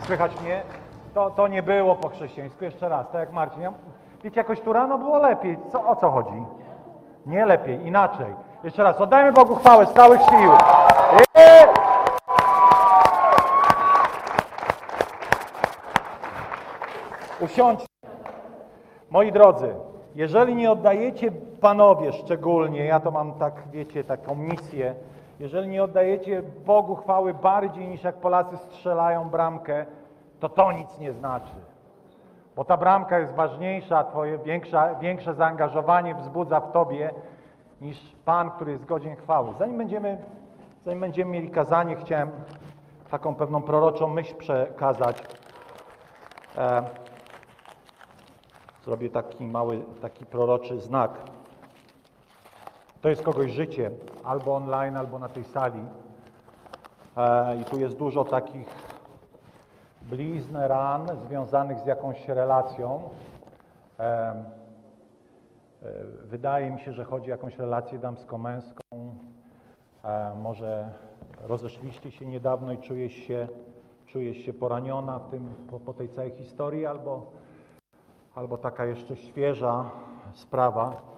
Słychać mnie? To, to nie było po chrześcijańsku. Jeszcze raz, tak jak Marcin. Ja, wiecie, jakoś tu rano było lepiej. Co, o co chodzi? Nie lepiej, inaczej. Jeszcze raz, oddajmy Bogu chwałę z całych sił. Eee! Usiądźcie. Moi drodzy, jeżeli nie oddajecie panowie szczególnie, ja to mam tak, wiecie, taką misję, jeżeli nie oddajecie Bogu chwały bardziej niż jak Polacy strzelają bramkę, to to nic nie znaczy. Bo ta bramka jest ważniejsza, twoje większe zaangażowanie wzbudza w tobie niż Pan, który jest godzien chwały. Zanim będziemy, zanim będziemy mieli kazanie, chciałem taką pewną proroczą myśl przekazać. E, zrobię taki mały, taki proroczy znak. To jest kogoś życie, albo online, albo na tej sali. E, I tu jest dużo takich blizn, ran związanych z jakąś relacją. E, e, wydaje mi się, że chodzi o jakąś relację damsko-męską. Może rozeszliście się niedawno i czujesz się, czujesz się poraniona tym, po, po tej całej historii, albo, albo taka jeszcze świeża sprawa.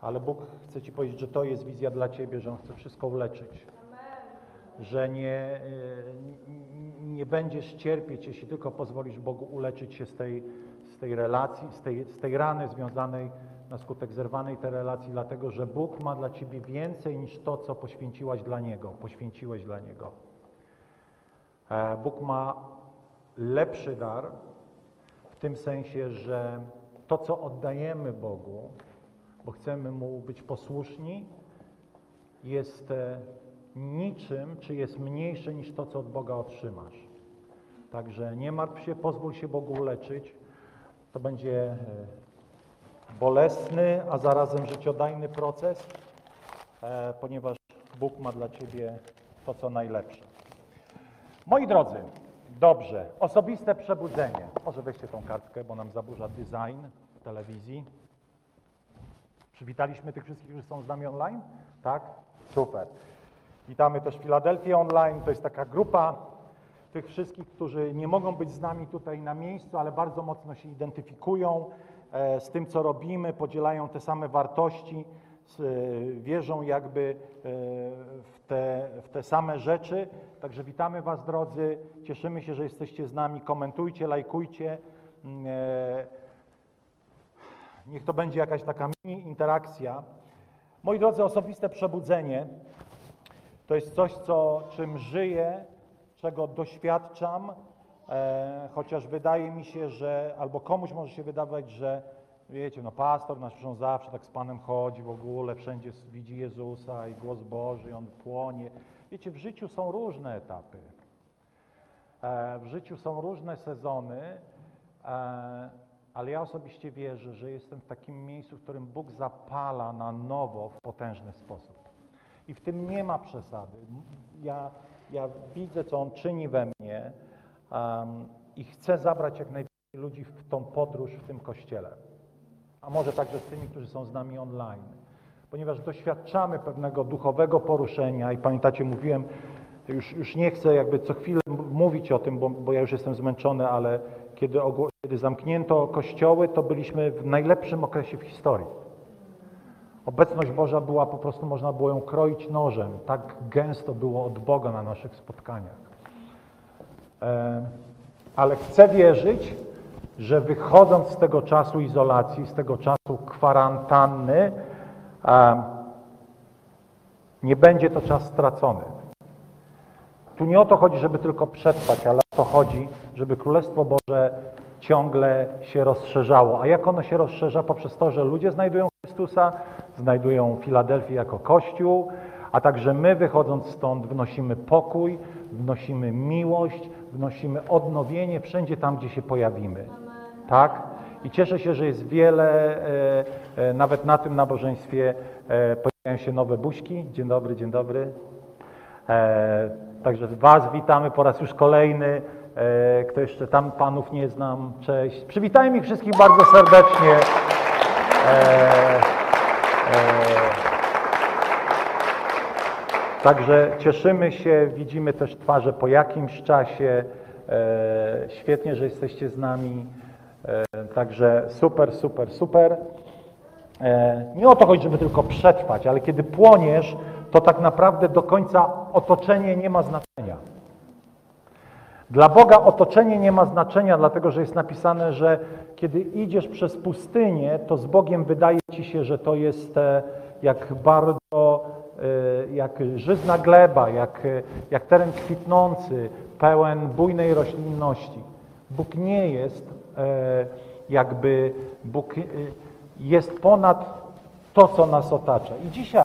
Ale Bóg chce Ci powiedzieć, że to jest wizja dla Ciebie, że On chce wszystko uleczyć. Że nie, nie będziesz cierpieć, jeśli tylko pozwolisz Bogu uleczyć się z tej, z tej relacji, z tej, z tej rany związanej na skutek zerwanej tej relacji, dlatego że Bóg ma dla Ciebie więcej niż to, co poświęciłaś dla Niego, poświęciłeś dla Niego. E, Bóg ma lepszy dar w tym sensie, że to, co oddajemy Bogu, bo chcemy Mu być posłuszni, jest e, niczym, czy jest mniejsze niż to, co od Boga otrzymasz. Także nie martw się, pozwól się Bogu uleczyć. To będzie e, bolesny, a zarazem życiodajny proces, e, ponieważ Bóg ma dla Ciebie to, co najlepsze. Moi drodzy, dobrze, osobiste przebudzenie. Może weźcie tą kartkę, bo nam zaburza design w telewizji. Przywitaliśmy tych wszystkich, którzy są z nami online? Tak? Super. Witamy też Filadelfię Online. To jest taka grupa tych wszystkich, którzy nie mogą być z nami tutaj na miejscu, ale bardzo mocno się identyfikują e, z tym, co robimy, podzielają te same wartości, e, wierzą jakby e, w te, w te same rzeczy. Także witamy Was, drodzy. Cieszymy się, że jesteście z nami. Komentujcie, lajkujcie. Niech to będzie jakaś taka mini interakcja. Moi drodzy, osobiste przebudzenie to jest coś, co, czym żyję, czego doświadczam, e, chociaż wydaje mi się, że albo komuś może się wydawać, że wiecie, no pastor nasz on zawsze tak z Panem chodzi w ogóle, wszędzie widzi Jezusa i głos Boży, i On płonie. Wiecie, w życiu są różne etapy. E, w życiu są różne sezony. E, ale ja osobiście wierzę, że jestem w takim miejscu, w którym Bóg zapala na nowo w potężny sposób. I w tym nie ma przesady. Ja, ja widzę, co On czyni we mnie um, i chcę zabrać jak najwięcej ludzi w tą podróż w tym Kościele. A może także z tymi, którzy są z nami online. Ponieważ doświadczamy pewnego duchowego poruszenia i pamiętacie, mówiłem, już, już nie chcę jakby co chwilę mówić o tym, bo, bo ja już jestem zmęczony, ale kiedy, kiedy zamknięto kościoły, to byliśmy w najlepszym okresie w historii. Obecność Boża była po prostu, można było ją kroić nożem. Tak gęsto było od Boga na naszych spotkaniach. E, ale chcę wierzyć, że wychodząc z tego czasu izolacji, z tego czasu kwarantanny, e, nie będzie to czas stracony. Tu nie o to chodzi, żeby tylko przetrwać, ale o to chodzi, żeby Królestwo Boże ciągle się rozszerzało. A jak ono się rozszerza? Poprzez to, że ludzie znajdują Chrystusa, znajdują Filadelfię jako Kościół, a także my wychodząc stąd wnosimy pokój, wnosimy miłość, wnosimy odnowienie wszędzie tam, gdzie się pojawimy. Tak? I cieszę się, że jest wiele, e, e, nawet na tym nabożeństwie e, pojawiają się nowe buźki. Dzień dobry, dzień dobry. Także Was witamy po raz już kolejny. E, kto jeszcze tam panów nie znam, cześć. Przywitajmy ich wszystkich bardzo serdecznie. E, e, Także cieszymy się, widzimy też twarze po jakimś czasie. Świetnie, że jesteście z nami. Także super, super, super. Nie o to chodzi, żeby tylko przetrwać, ale kiedy płoniesz, to tak naprawdę do końca otoczenie nie ma znaczenia. Dla Boga otoczenie nie ma znaczenia, dlatego że jest napisane, że kiedy idziesz przez pustynię, to z Bogiem wydaje ci się, że to jest e, jak bardzo, e, jak żyzna gleba, jak, e, jak teren kwitnący, pełen bujnej roślinności. Bóg nie jest jakby, Bóg jest ponad to, co nas otacza. I dzisiaj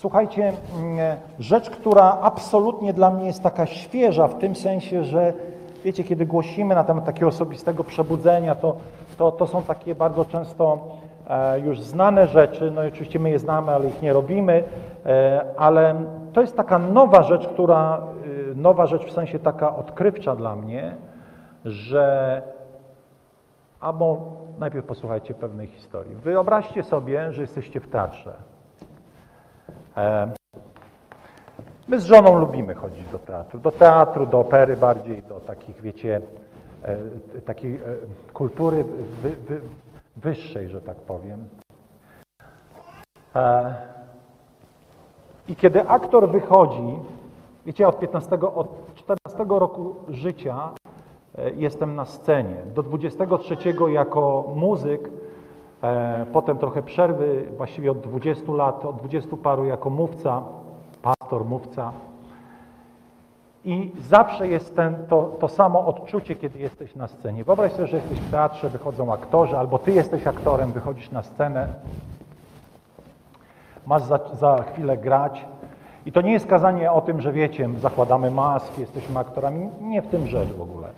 Słuchajcie, mm, rzecz, która absolutnie dla mnie jest taka świeża w tym sensie, że wiecie, kiedy głosimy na temat takiego osobistego przebudzenia, to, to, to są takie bardzo często e, już znane rzeczy, no i oczywiście my je znamy, ale ich nie robimy, e, ale to jest taka nowa rzecz, która, y, nowa rzecz w sensie taka odkrywcza dla mnie, że albo najpierw posłuchajcie pewnej historii. Wyobraźcie sobie, że jesteście w teatrze. E, my z żoną lubimy chodzić do teatru, do teatru, do opery bardziej, do takich, wiecie, e, takiej e, kultury wy, wy, wyższej, że tak powiem. I kiedy aktor wychodzi, wiecie, od 15, od 14 roku życia jestem na scenie. Do 23 jako muzyk potem trochę przerwy, właściwie od 20 lat, od 20 paru jako mówca, pastor, mówca. I zawsze jest ten, to, to samo odczucie, kiedy jesteś na scenie. Wyobraź sobie, że jesteś w teatrze, wychodzą aktorzy, albo ty jesteś aktorem, wychodzisz na scenę, masz za, za chwilę grać. I to nie jest kazanie o tym, że wiecie, zakładamy maski, jesteśmy aktorami. Nie w tym rzecz w ogóle.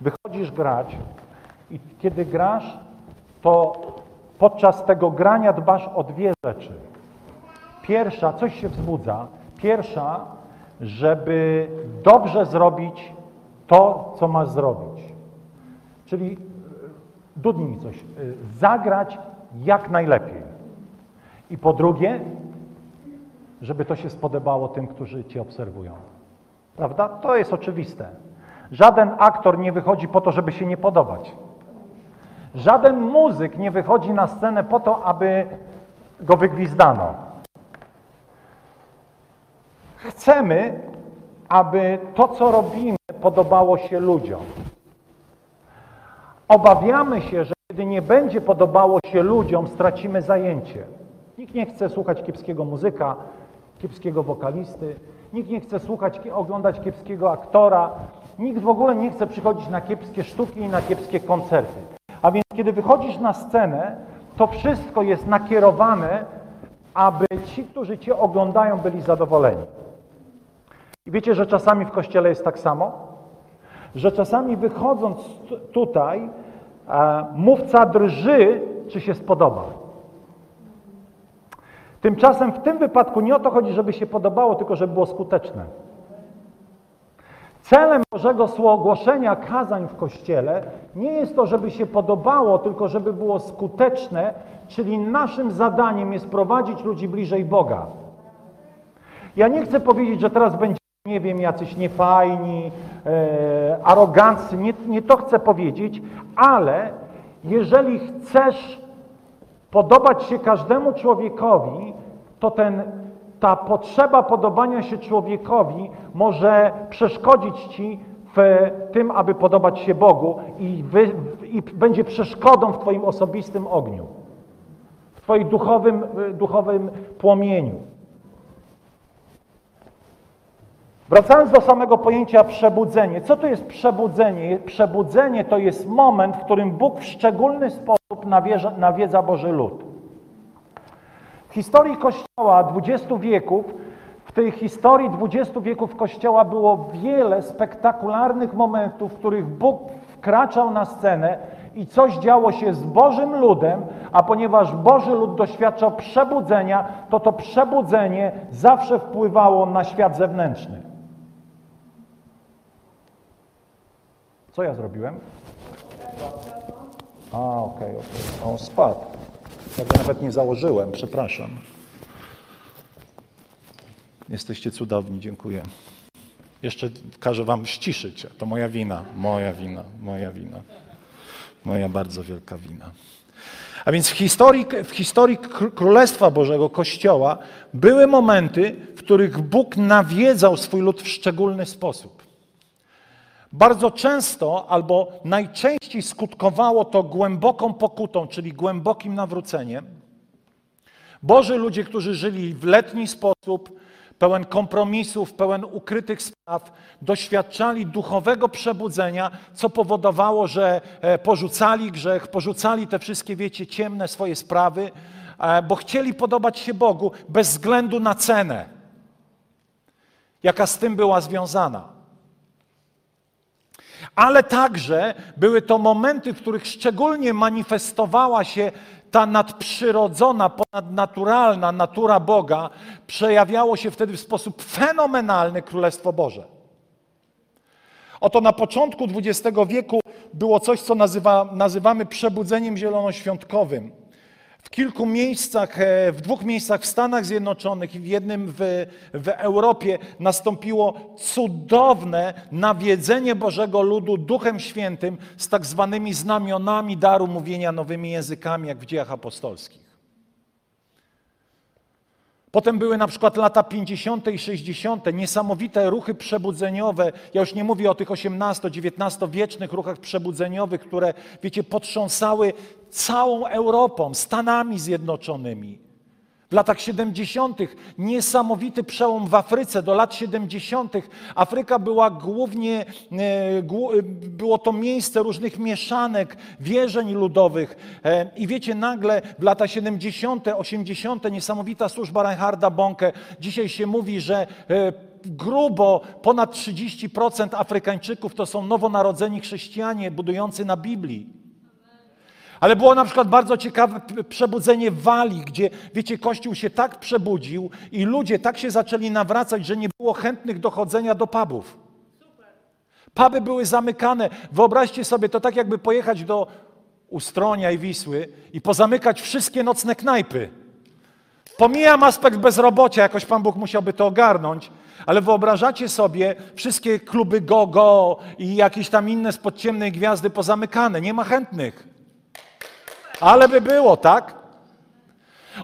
Wychodzisz grać i kiedy grasz, to Podczas tego grania dbasz o dwie rzeczy. Pierwsza, coś się wzbudza. Pierwsza, żeby dobrze zrobić to, co masz zrobić. Czyli e, dudnij coś, e, zagrać jak najlepiej. I po drugie, żeby to się spodobało tym, którzy cię obserwują. Prawda? To jest oczywiste. Żaden aktor nie wychodzi po to, żeby się nie podobać. Żaden muzyk nie wychodzi na scenę po to, aby go wygwizdano. Chcemy, aby to, co robimy, podobało się ludziom. Obawiamy się, że kiedy nie będzie podobało się ludziom, stracimy zajęcie. Nikt nie chce słuchać kiepskiego muzyka, kiepskiego wokalisty, nikt nie chce słuchać, oglądać kiepskiego aktora, nikt w ogóle nie chce przychodzić na kiepskie sztuki i na kiepskie koncerty. A więc kiedy wychodzisz na scenę, to wszystko jest nakierowane, aby ci, którzy Cię oglądają, byli zadowoleni. I wiecie, że czasami w kościele jest tak samo? Że czasami wychodząc tutaj, e, mówca drży, czy się spodoba. Tymczasem w tym wypadku nie o to chodzi, żeby się podobało, tylko żeby było skuteczne. Celem Bożego głoszenia kazań w Kościele nie jest to, żeby się podobało, tylko żeby było skuteczne, czyli naszym zadaniem jest prowadzić ludzi bliżej Boga. Ja nie chcę powiedzieć, że teraz będzie, nie wiem, jacyś niefajni, e, nie, nie to chcę powiedzieć, ale jeżeli chcesz podobać się każdemu człowiekowi, to ten ta potrzeba podobania się człowiekowi może przeszkodzić ci w tym, aby podobać się Bogu i, wy, i będzie przeszkodą w Twoim osobistym ogniu, w Twoim duchowym, duchowym płomieniu. Wracając do samego pojęcia przebudzenie. Co to jest przebudzenie? Przebudzenie to jest moment, w którym Bóg w szczególny sposób nawiedza, nawiedza Boży lud historii Kościoła 20 wieków tej historii 20 wieków Kościoła było wiele spektakularnych momentów, w których Bóg wkraczał na scenę i coś działo się z Bożym ludem, a ponieważ Boży lud doświadczał przebudzenia, to to przebudzenie zawsze wpływało na świat zewnętrzny. Co ja zrobiłem? A, okej, okay, okej. Okay. On spadł. Ja nawet nie założyłem, przepraszam. Jesteście cudowni, dziękuję. Jeszcze każę wam ściszyć. To moja wina, moja wina, moja wina. Moja bardzo wielka wina. A więc w historii, w historii Królestwa Bożego, Kościoła, były momenty, w których Bóg nawiedzał swój lud w szczególny sposób. Bardzo często albo najczęściej skutkowało to głęboką pokutą, czyli głębokim nawróceniem. Boży ludzie, którzy żyli w letni sposób, pełen kompromisów, pełen ukrytych spraw, doświadczali duchowego przebudzenia, co powodowało, że e, porzucali grzech, porzucali te wszystkie, wiecie, ciemne swoje sprawy, e, bo chcieli podobać się Bogu bez względu na cenę, jaka z tym była związana. Ale także były to momenty, w których szczególnie manifestowała się ta nadprzyrodzona, ponadnaturalna natura Boga przejawiało się wtedy w sposób fenomenalny Królestwo Boże. Oto na początku XX wieku było coś, co nazywa, nazywamy przebudzeniem zielonoświątkowym. W kilku miejscach, e, w dwóch miejscach w Stanach Zjednoczonych i w jednym w, w Europie nastąpiło cudowne nawiedzenie Bożego ludu Duchem Świętym z tak zwanymi znamionami daru mówienia nowymi językami, jak w dziejach apostolskich. Potem były na przykład lata 50. i 60., niesamowite ruchy przebudzeniowe. Ja już nie mówię o tych 18-19 wiecznych ruchach przebudzeniowych, które, wiecie, potrząsały całą Europą, Stanami Zjednoczonymi. W latach 70. niesamowity przełom w Afryce do lat 70. Afryka była głównie, e, było to miejsce różnych mieszanek, wierzeń ludowych. E, I wiecie, nagle w lata 70., 80. niesamowita służba Reinharda Bonke. Dzisiaj się mówi, że e, grubo ponad 30% Afrykańczyków to są nowonarodzeni chrześcijanie budujący na Biblii. Ale było na przykład bardzo ciekawe przebudzenie w Walii, gdzie, wiecie, Kościół się tak przebudził i ludzie tak się zaczęli nawracać, że nie było chętnych do chodzenia do pubów. Puby były zamykane. Wyobraźcie sobie, to tak jakby pojechać do Ustronia i Wisły i pozamykać wszystkie nocne knajpy. Pomijam aspekt bezrobocia, jakoś Pan Bóg musiałby to ogarnąć, ale wyobrażacie sobie wszystkie kluby go-go i jakieś tam inne spod ciemnej gwiazdy pozamykane. Nie ma chętnych. Ale by było, tak?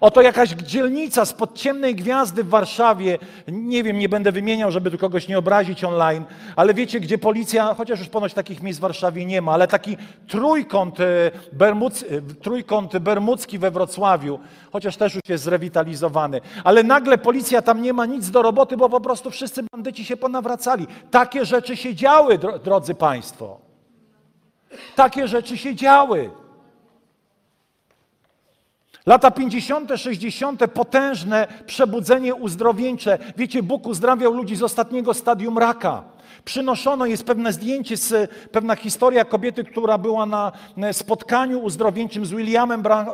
Oto jakaś dzielnica z ciemnej gwiazdy w Warszawie, nie wiem, nie będę wymieniał, żeby tu kogoś nie obrazić online, ale wiecie, gdzie policja, chociaż już ponoć takich miejsc w Warszawie nie ma, ale taki trójkąt, e, bermuc, e, trójkąt bermudzki we Wrocławiu, chociaż też już jest zrewitalizowany, ale nagle policja tam nie ma nic do roboty, bo po prostu wszyscy bandyci się ponawracali. Takie rzeczy się działy, drodzy Państwo. Takie rzeczy się działy. Lata 50., 60., potężne przebudzenie uzdrowieńcze. Wiecie, Bóg uzdrawiał ludzi z ostatniego stadium raka. Przynoszono jest pewne zdjęcie, z, pewna historia kobiety, która była na spotkaniu uzdrowieńczym z Williamem Bran,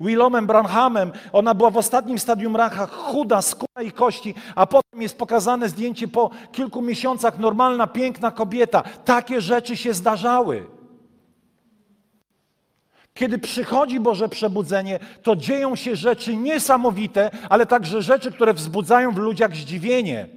Williamem Branhamem. Ona była w ostatnim stadium raka, chuda, skóra i kości, a potem jest pokazane zdjęcie po kilku miesiącach, normalna, piękna kobieta. Takie rzeczy się zdarzały. Kiedy przychodzi Boże przebudzenie, to dzieją się rzeczy niesamowite, ale także rzeczy, które wzbudzają w ludziach zdziwienie.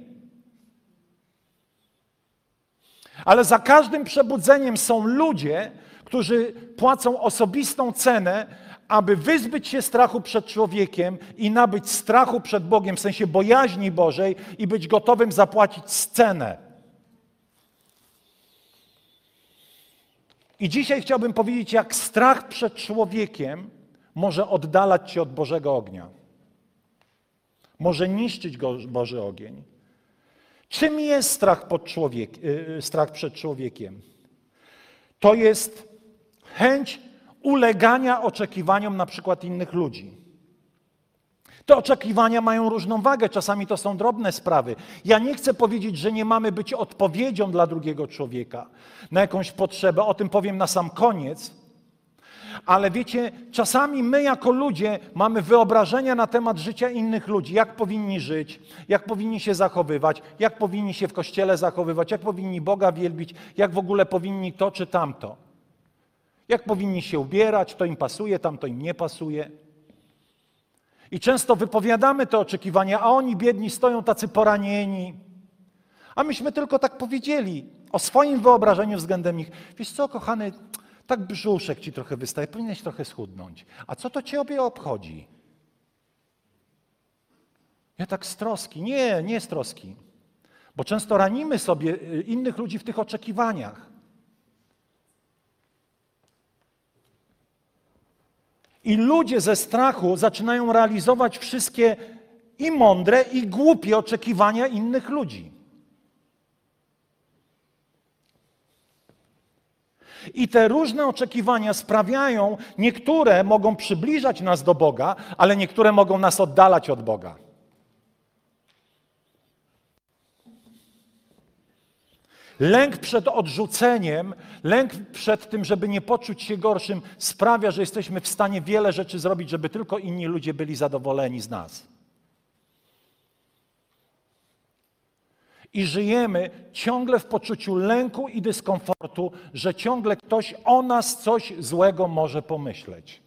Ale za każdym przebudzeniem są ludzie, którzy płacą osobistą cenę, aby wyzbyć się strachu przed człowiekiem i nabyć strachu przed Bogiem, w sensie bojaźni Bożej i być gotowym zapłacić cenę. I dzisiaj chciałbym powiedzieć, jak strach przed człowiekiem może oddalać cię od Bożego ognia. Może niszczyć go Boży ogień. Czym jest strach, człowiek, yy, strach przed człowiekiem? To jest chęć ulegania oczekiwaniom na przykład innych ludzi. Te oczekiwania mają różną wagę, czasami to są drobne sprawy. Ja nie chcę powiedzieć, że nie mamy być odpowiedzią dla drugiego człowieka na jakąś potrzebę, o tym powiem na sam koniec. Ale wiecie, czasami my jako ludzie mamy wyobrażenia na temat życia innych ludzi, jak powinni żyć, jak powinni się zachowywać, jak powinni się w kościele zachowywać, jak powinni Boga wielbić, jak w ogóle powinni to czy tamto. Jak powinni się ubierać, to im pasuje, tamto im nie pasuje. I często wypowiadamy te oczekiwania, a oni biedni stoją tacy poranieni. A myśmy tylko tak powiedzieli o swoim wyobrażeniu względem nich. Wiesz co, kochany, tak brzuszek ci trochę wystaje, powinieneś trochę schudnąć. A co to ciebie obchodzi? Ja tak z troski. Nie, nie z troski. Bo często ranimy sobie y, innych ludzi w tych oczekiwaniach. I ludzie ze strachu zaczynają realizować wszystkie i mądre, i głupie oczekiwania innych ludzi. I te różne oczekiwania sprawiają, niektóre mogą przybliżać nas do Boga, ale niektóre mogą nas oddalać od Boga. Lęk przed odrzuceniem, lęk przed tym, żeby nie poczuć się gorszym, sprawia, że jesteśmy w stanie wiele rzeczy zrobić, żeby tylko inni ludzie byli zadowoleni z nas. I żyjemy ciągle w poczuciu lęku i dyskomfortu, że ciągle ktoś o nas coś złego może pomyśleć.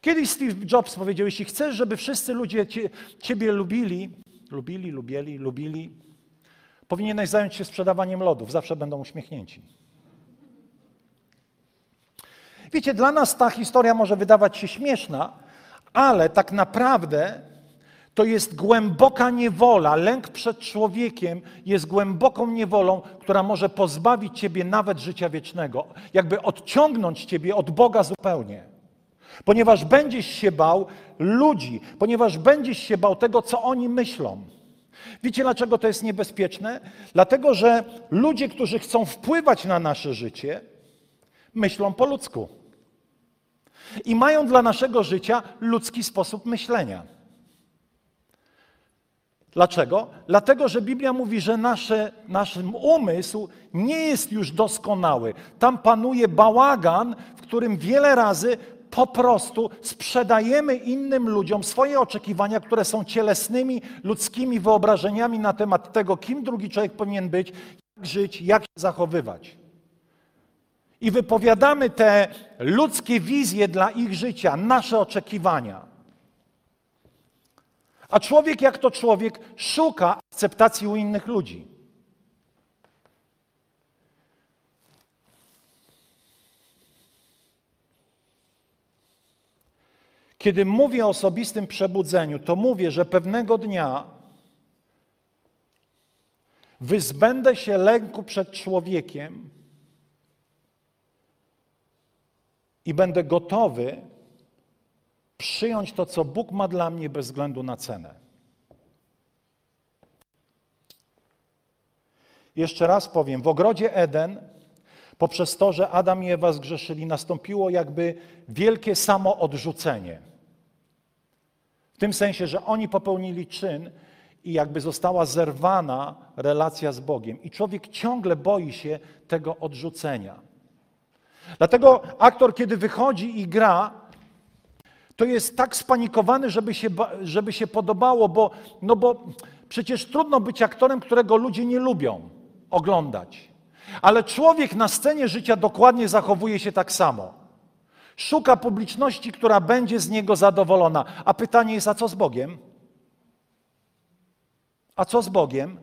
Kiedyś Steve Jobs powiedział: Jeśli chcesz, żeby wszyscy ludzie cie, Ciebie lubili, lubili, lubieli, lubili, powinieneś zająć się sprzedawaniem lodów, zawsze będą uśmiechnięci. Wiecie, dla nas ta historia może wydawać się śmieszna, ale tak naprawdę to jest głęboka niewola. Lęk przed człowiekiem jest głęboką niewolą, która może pozbawić ciebie nawet życia wiecznego, jakby odciągnąć ciebie od Boga zupełnie. Ponieważ będziesz się bał ludzi, ponieważ będziesz się bał tego, co oni myślą. Wiecie, dlaczego to jest niebezpieczne? Dlatego, że ludzie, którzy chcą wpływać na nasze życie, myślą po ludzku. I mają dla naszego życia ludzki sposób myślenia. Dlaczego? Dlatego, że Biblia mówi, że nasze, nasz umysł nie jest już doskonały. Tam panuje bałagan, w którym wiele razy po prostu sprzedajemy innym ludziom swoje oczekiwania, które są cielesnymi, ludzkimi wyobrażeniami na temat tego, kim drugi człowiek powinien być, jak żyć, jak się zachowywać. I wypowiadamy te ludzkie wizje dla ich życia, nasze oczekiwania. A człowiek, jak to człowiek, szuka akceptacji u innych ludzi. Kiedy mówię o osobistym przebudzeniu, to mówię, że pewnego dnia wyzbędę się lęku przed człowiekiem i będę gotowy przyjąć to, co Bóg ma dla mnie bez względu na cenę. Jeszcze raz powiem, w ogrodzie Eden, poprzez to, że Adam i Ewa zgrzeszyli, nastąpiło jakby wielkie samoodrzucenie. W tym sensie, że oni popełnili czyn i jakby została zerwana relacja z Bogiem. I człowiek ciągle boi się tego odrzucenia. Dlatego aktor, kiedy wychodzi i gra, to jest tak spanikowany, żeby się, żeby się podobało, bo, no bo przecież trudno być aktorem, którego ludzie nie lubią oglądać. Ale człowiek na scenie życia dokładnie zachowuje się tak samo. Szuka publiczności, która będzie z niego zadowolona. A pytanie jest, a co z Bogiem? A co z Bogiem?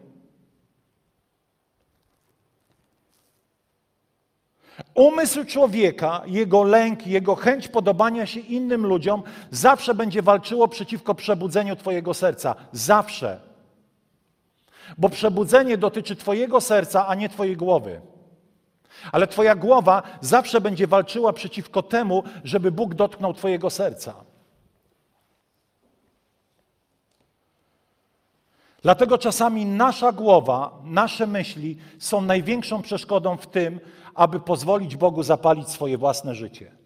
Umysł człowieka, jego lęk, jego chęć podobania się innym ludziom zawsze będzie walczyło przeciwko przebudzeniu Twojego serca. Zawsze. Bo przebudzenie dotyczy Twojego serca, a nie Twojej głowy. Ale Twoja głowa zawsze będzie walczyła przeciwko temu, żeby Bóg dotknął Twojego serca. Dlatego czasami nasza głowa, nasze myśli są największą przeszkodą w tym, aby pozwolić Bogu zapalić swoje własne życie.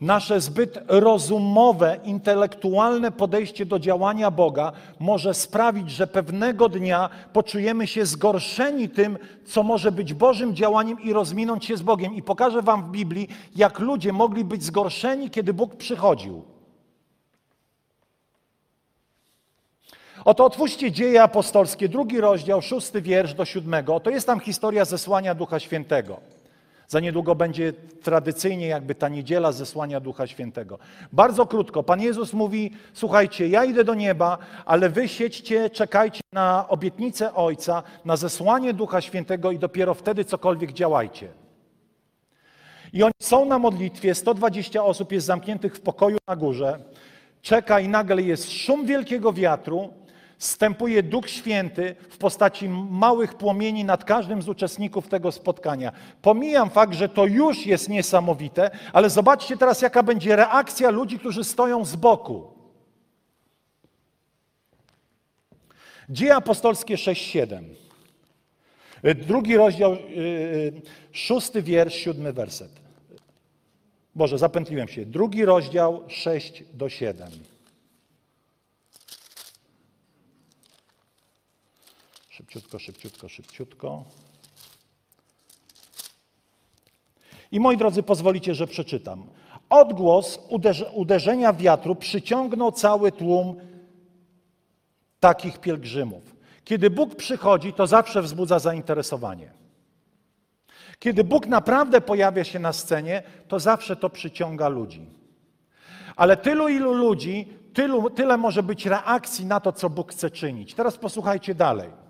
Nasze zbyt rozumowe, intelektualne podejście do działania Boga może sprawić, że pewnego dnia poczujemy się zgorszeni tym, co może być Bożym działaniem i rozminąć się z Bogiem. I pokażę Wam w Biblii, jak ludzie mogli być zgorszeni, kiedy Bóg przychodził. Oto otwórzcie dzieje apostolskie, drugi rozdział, szósty wiersz do siódmego. To jest tam historia zesłania Ducha Świętego. Za niedługo będzie tradycyjnie jakby ta niedziela zesłania Ducha Świętego. Bardzo krótko. Pan Jezus mówi, słuchajcie, ja idę do nieba, ale wy siedźcie, czekajcie na obietnicę Ojca, na zesłanie Ducha Świętego i dopiero wtedy cokolwiek działajcie. I oni są na modlitwie, 120 osób jest zamkniętych w pokoju na górze, czeka i nagle jest szum wielkiego wiatru, Stępuje Duch Święty w postaci małych płomieni nad każdym z uczestników tego spotkania. Pomijam fakt, że to już jest niesamowite, ale zobaczcie teraz, jaka będzie reakcja ludzi, którzy stoją z boku. Dzieje apostolskie 6-7. Drugi rozdział, yy, szósty wiersz, siódmy werset. Boże, zapętliłem się. Drugi rozdział 6 do 7. Szybciutko, szybciutko, szybciutko. I moi drodzy, pozwolicie, że przeczytam. Odgłos uderzenia wiatru przyciągnął cały tłum takich pielgrzymów. Kiedy Bóg przychodzi, to zawsze wzbudza zainteresowanie. Kiedy Bóg naprawdę pojawia się na scenie, to zawsze to przyciąga ludzi. Ale tylu, ilu ludzi, tylu, tyle może być reakcji na to, co Bóg chce czynić. Teraz posłuchajcie dalej.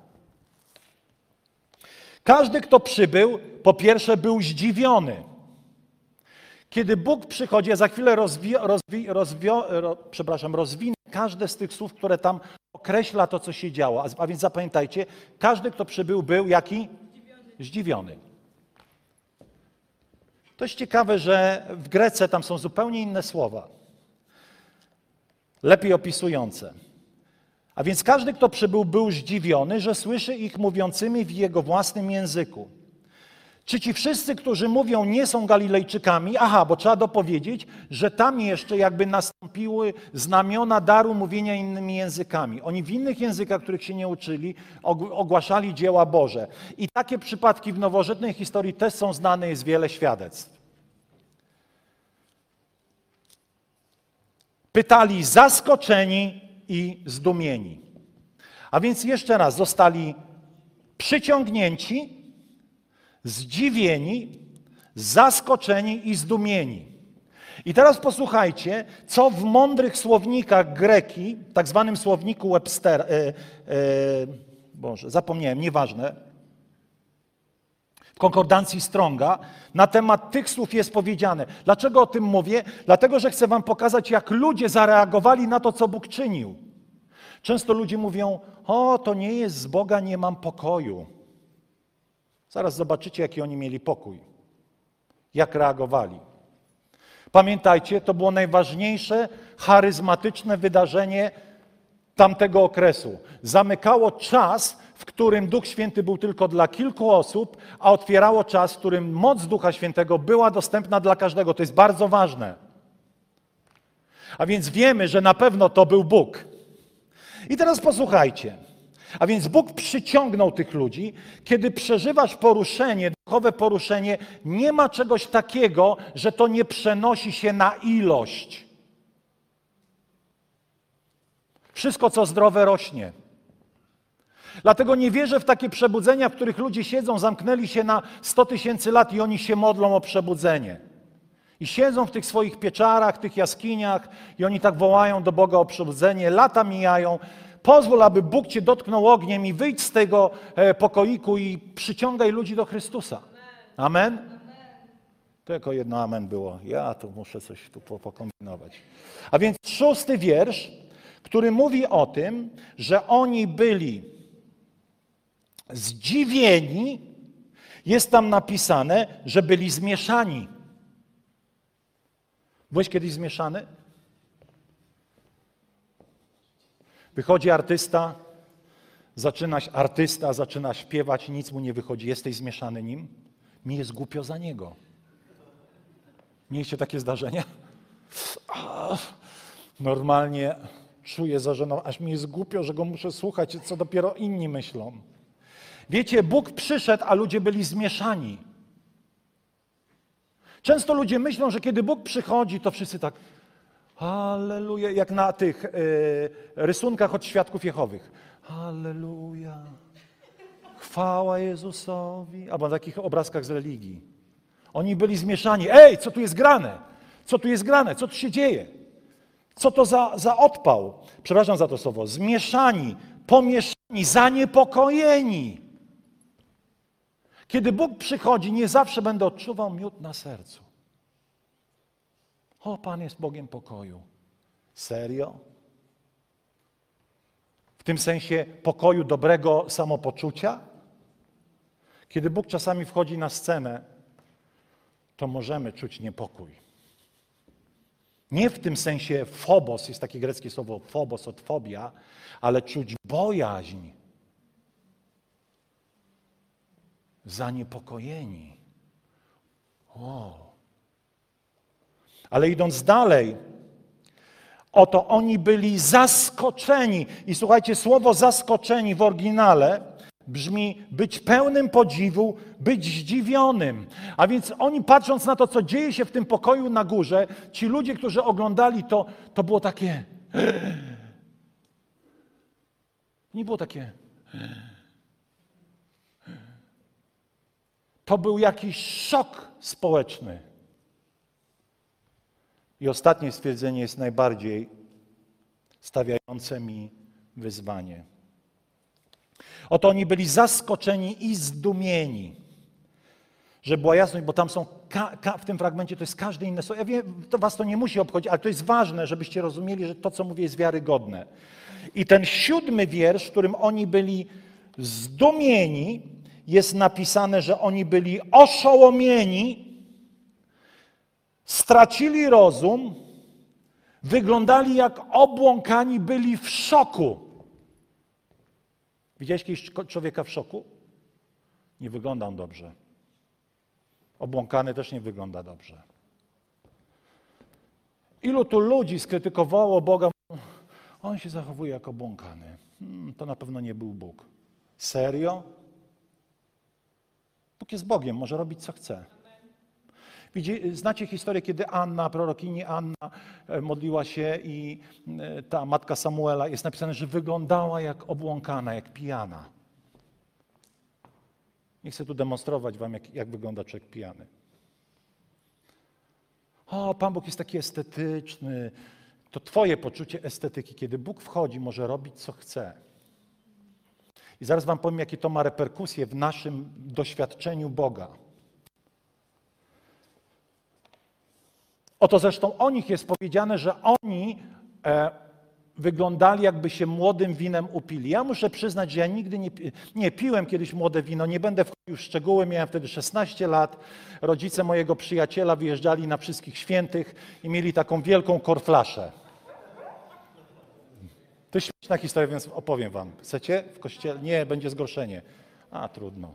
Każdy, kto przybył, po pierwsze był zdziwiony. Kiedy Bóg przychodzi, ja za chwilę rozwi, rozwi, ro, przepraszam, rozwinę każde z tych słów, które tam określa to, co się działo. A, a więc zapamiętajcie, każdy, kto przybył, był jaki? Zdziwiony. Zdziwiony. To jest ciekawe, że w Grece tam są zupełnie inne słowa, lepiej opisujące. A więc każdy, kto przybył, był zdziwiony, że słyszy ich mówiącymi w jego własnym języku. Czy ci wszyscy, którzy mówią, nie są Galilejczykami? Aha, bo trzeba dopowiedzieć, że tam jeszcze jakby nastąpiły znamiona daru mówienia innymi językami. Oni w innych językach, których się nie uczyli, ogłaszali dzieła Boże. I takie przypadki w nowożytnej historii też są znane, jest wiele świadectw. Pytali zaskoczeni, i zdumieni. A więc jeszcze raz, zostali przyciągnięci, zdziwieni, zaskoczeni i zdumieni. I teraz posłuchajcie, co w mądrych słownikach greki, tak zwanym słowniku Webstera, e, e, Boże, zapomniałem, nieważne, konkordancji Stronga, na temat tych słów jest powiedziane. Dlaczego o tym mówię? Dlatego, że chcę wam pokazać, jak ludzie zareagowali na to, co Bóg czynił. Często ludzie mówią, o, to nie jest z Boga, nie mam pokoju. Zaraz zobaczycie, jaki oni mieli pokój, jak reagowali. Pamiętajcie, to było najważniejsze charyzmatyczne wydarzenie tamtego okresu. Zamykało czas, w którym Duch Święty był tylko dla kilku osób, a otwierało czas, w którym moc Ducha Świętego była dostępna dla każdego. To jest bardzo ważne. A więc wiemy, że na pewno to był Bóg. I teraz posłuchajcie. A więc Bóg przyciągnął tych ludzi. Kiedy przeżywasz poruszenie, duchowe poruszenie, nie ma czegoś takiego, że to nie przenosi się na ilość. Wszystko, co zdrowe, rośnie. Dlatego nie wierzę w takie przebudzenia, w których ludzie siedzą, zamknęli się na 100 tysięcy lat i oni się modlą o przebudzenie. I siedzą w tych swoich pieczarach, tych jaskiniach i oni tak wołają do Boga o przebudzenie. Lata mijają. Pozwól, aby Bóg cię dotknął ogniem i wyjdź z tego e, pokoiku i przyciągaj ludzi do Chrystusa. Amen? Tylko jedno amen było. Ja tu muszę coś tu pokombinować. A więc szósty wiersz, który mówi o tym, że oni byli zdziwieni, jest tam napisane, że byli zmieszani. Byłeś kiedyś zmieszany? Wychodzi artysta, zaczyna, artysta zaczyna śpiewać, nic mu nie wychodzi. Jesteś zmieszany nim? Mi jest głupio za niego. Mieliście takie zdarzenia? Normalnie czuję zażenowanie, aż mi jest głupio, że go muszę słuchać, co dopiero inni myślą. Wiecie, Bóg przyszedł, a ludzie byli zmieszani. Często ludzie myślą, że kiedy Bóg przychodzi, to wszyscy tak Halleluja, jak na tych y, rysunkach od świadków Jehowych. Halleluja. Chwała Jezusowi. Albo na takich obrazkach z religii. Oni byli zmieszani. Ej, co tu jest grane? Co tu jest grane? Co tu się dzieje? Co to za, za odpał? Przepraszam za to słowo. Zmieszani, pomieszani, zaniepokojeni. Kiedy Bóg przychodzi, nie zawsze będę odczuwał miód na sercu. O, Pan jest Bogiem pokoju. Serio? W tym sensie pokoju dobrego samopoczucia? Kiedy Bóg czasami wchodzi na scenę, to możemy czuć niepokój. Nie w tym sensie phobos, jest takie greckie słowo phobos od fobia, ale czuć bojaźń, zaniepokojeni. O. Ale idąc dalej, oto oni byli zaskoczeni. I słuchajcie, słowo zaskoczeni w oryginale brzmi być pełnym podziwu, być zdziwionym. A więc oni patrząc na to, co dzieje się w tym pokoju na górze, ci ludzie, którzy oglądali to, to było takie. Nie było takie. To był jakiś szok społeczny. I ostatnie stwierdzenie jest najbardziej stawiające mi wyzwanie. Oto oni byli zaskoczeni i zdumieni. Że była jasność, bo tam są, ka, ka, w tym fragmencie to jest każde inne słowo. Ja wiem, to was to nie musi obchodzić, ale to jest ważne, żebyście rozumieli, że to, co mówię, jest wiarygodne. I ten siódmy wiersz, w którym oni byli zdumieni, jest napisane, że oni byli oszołomieni, stracili rozum, wyglądali jak obłąkani, byli w szoku. Widziałeś kiedyś człowieka w szoku? Nie wygląda on dobrze. Obłąkany też nie wygląda dobrze. Ilu tu ludzi skrytykowało Boga? On się zachowuje jak obłąkany. Hmm, to na pewno nie był Bóg. Serio? Bóg jest Bogiem, może robić co chce. Widzi, znacie historię, kiedy Anna, prorokini Anna e, modliła się i e, ta matka Samuela, jest napisane, że wyglądała jak obłąkana, jak pijana. Nie chcę tu demonstrować wam, jak, jak wygląda człowiek pijany. O, Pan Bóg jest taki estetyczny. To twoje poczucie estetyki, kiedy Bóg wchodzi, może robić, co chce. I zaraz wam powiem, jakie to ma reperkusje w naszym doświadczeniu Boga. Oto zresztą o nich jest powiedziane, że oni e, wyglądali jakby się młodym winem upili. Ja muszę przyznać, że ja nigdy nie, nie piłem kiedyś młode wino, nie będę wchodził w szczegóły, miałem wtedy 16 lat. Rodzice mojego przyjaciela wyjeżdżali na wszystkich świętych i mieli taką wielką korflaszę. To jest śmieszna historia, więc opowiem wam. Chcecie w kościele? Nie, będzie zgorszenie. A, trudno.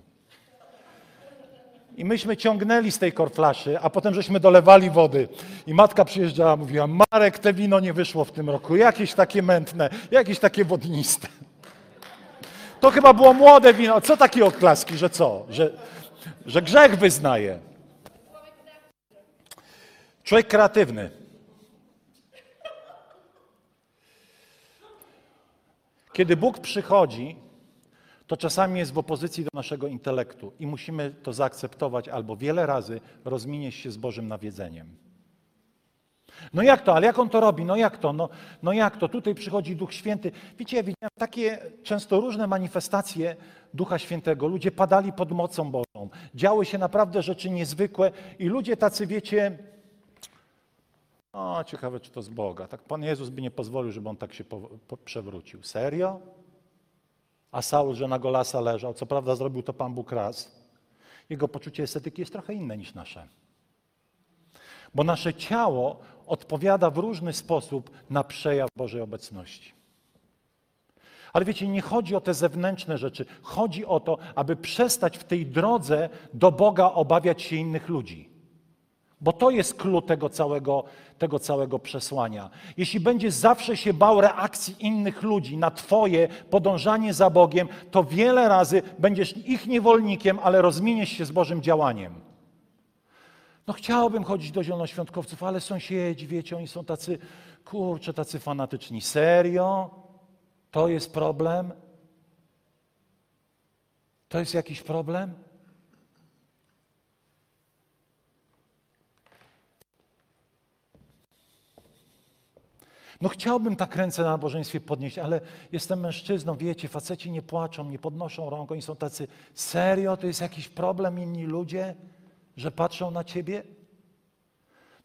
I myśmy ciągnęli z tej korflaszy, a potem żeśmy dolewali wody. I matka przyjeżdżała, mówiła, Marek, te wino nie wyszło w tym roku, jakieś takie mętne, jakieś takie wodniste. To chyba było młode wino. Co takie oklaski, że co? Że, że grzech wyznaje. Człowiek kreatywny. Kiedy Bóg przychodzi, to czasami jest w opozycji do naszego intelektu i musimy to zaakceptować albo wiele razy rozmienić się z Bożym nawiedzeniem. No jak to? Ale jak on to robi? No jak to? No, no jak to? Tutaj przychodzi Duch Święty. Wiecie, ja widziałem takie często różne manifestacje Ducha Świętego. Ludzie padali pod mocą Bożą. Działy się naprawdę rzeczy niezwykłe i ludzie tacy, wiecie, o, ciekawe, czy to z Boga. Tak Pan Jezus by nie pozwolił, żeby on tak się po, po, przewrócił. Serio? A Saul, że na Golasa leżał, co prawda zrobił to Pan Bóg raz. Jego poczucie estetyki jest trochę inne niż nasze. Bo nasze ciało odpowiada w różny sposób na przejaw Bożej obecności. Ale wiecie, nie chodzi o te zewnętrzne rzeczy. Chodzi o to, aby przestać w tej drodze do Boga obawiać się innych ludzi. Bo to jest klucz tego całego, tego całego przesłania. Jeśli będziesz zawsze się bał reakcji innych ludzi na Twoje podążanie za Bogiem, to wiele razy będziesz ich niewolnikiem, ale rozminiesz się z Bożym działaniem. No chciałbym chodzić do zielonoświątkowców, ale sąsiedzi, wiecie, oni są tacy, kurczę, tacy fanatyczni. Serio? To jest problem? To jest jakiś problem? No chciałbym tak ręce na nabożeństwie podnieść, ale jestem mężczyzną, wiecie, faceci nie płaczą, nie podnoszą rąk, oni są tacy, serio, to jest jakiś problem inni ludzie, że patrzą na ciebie?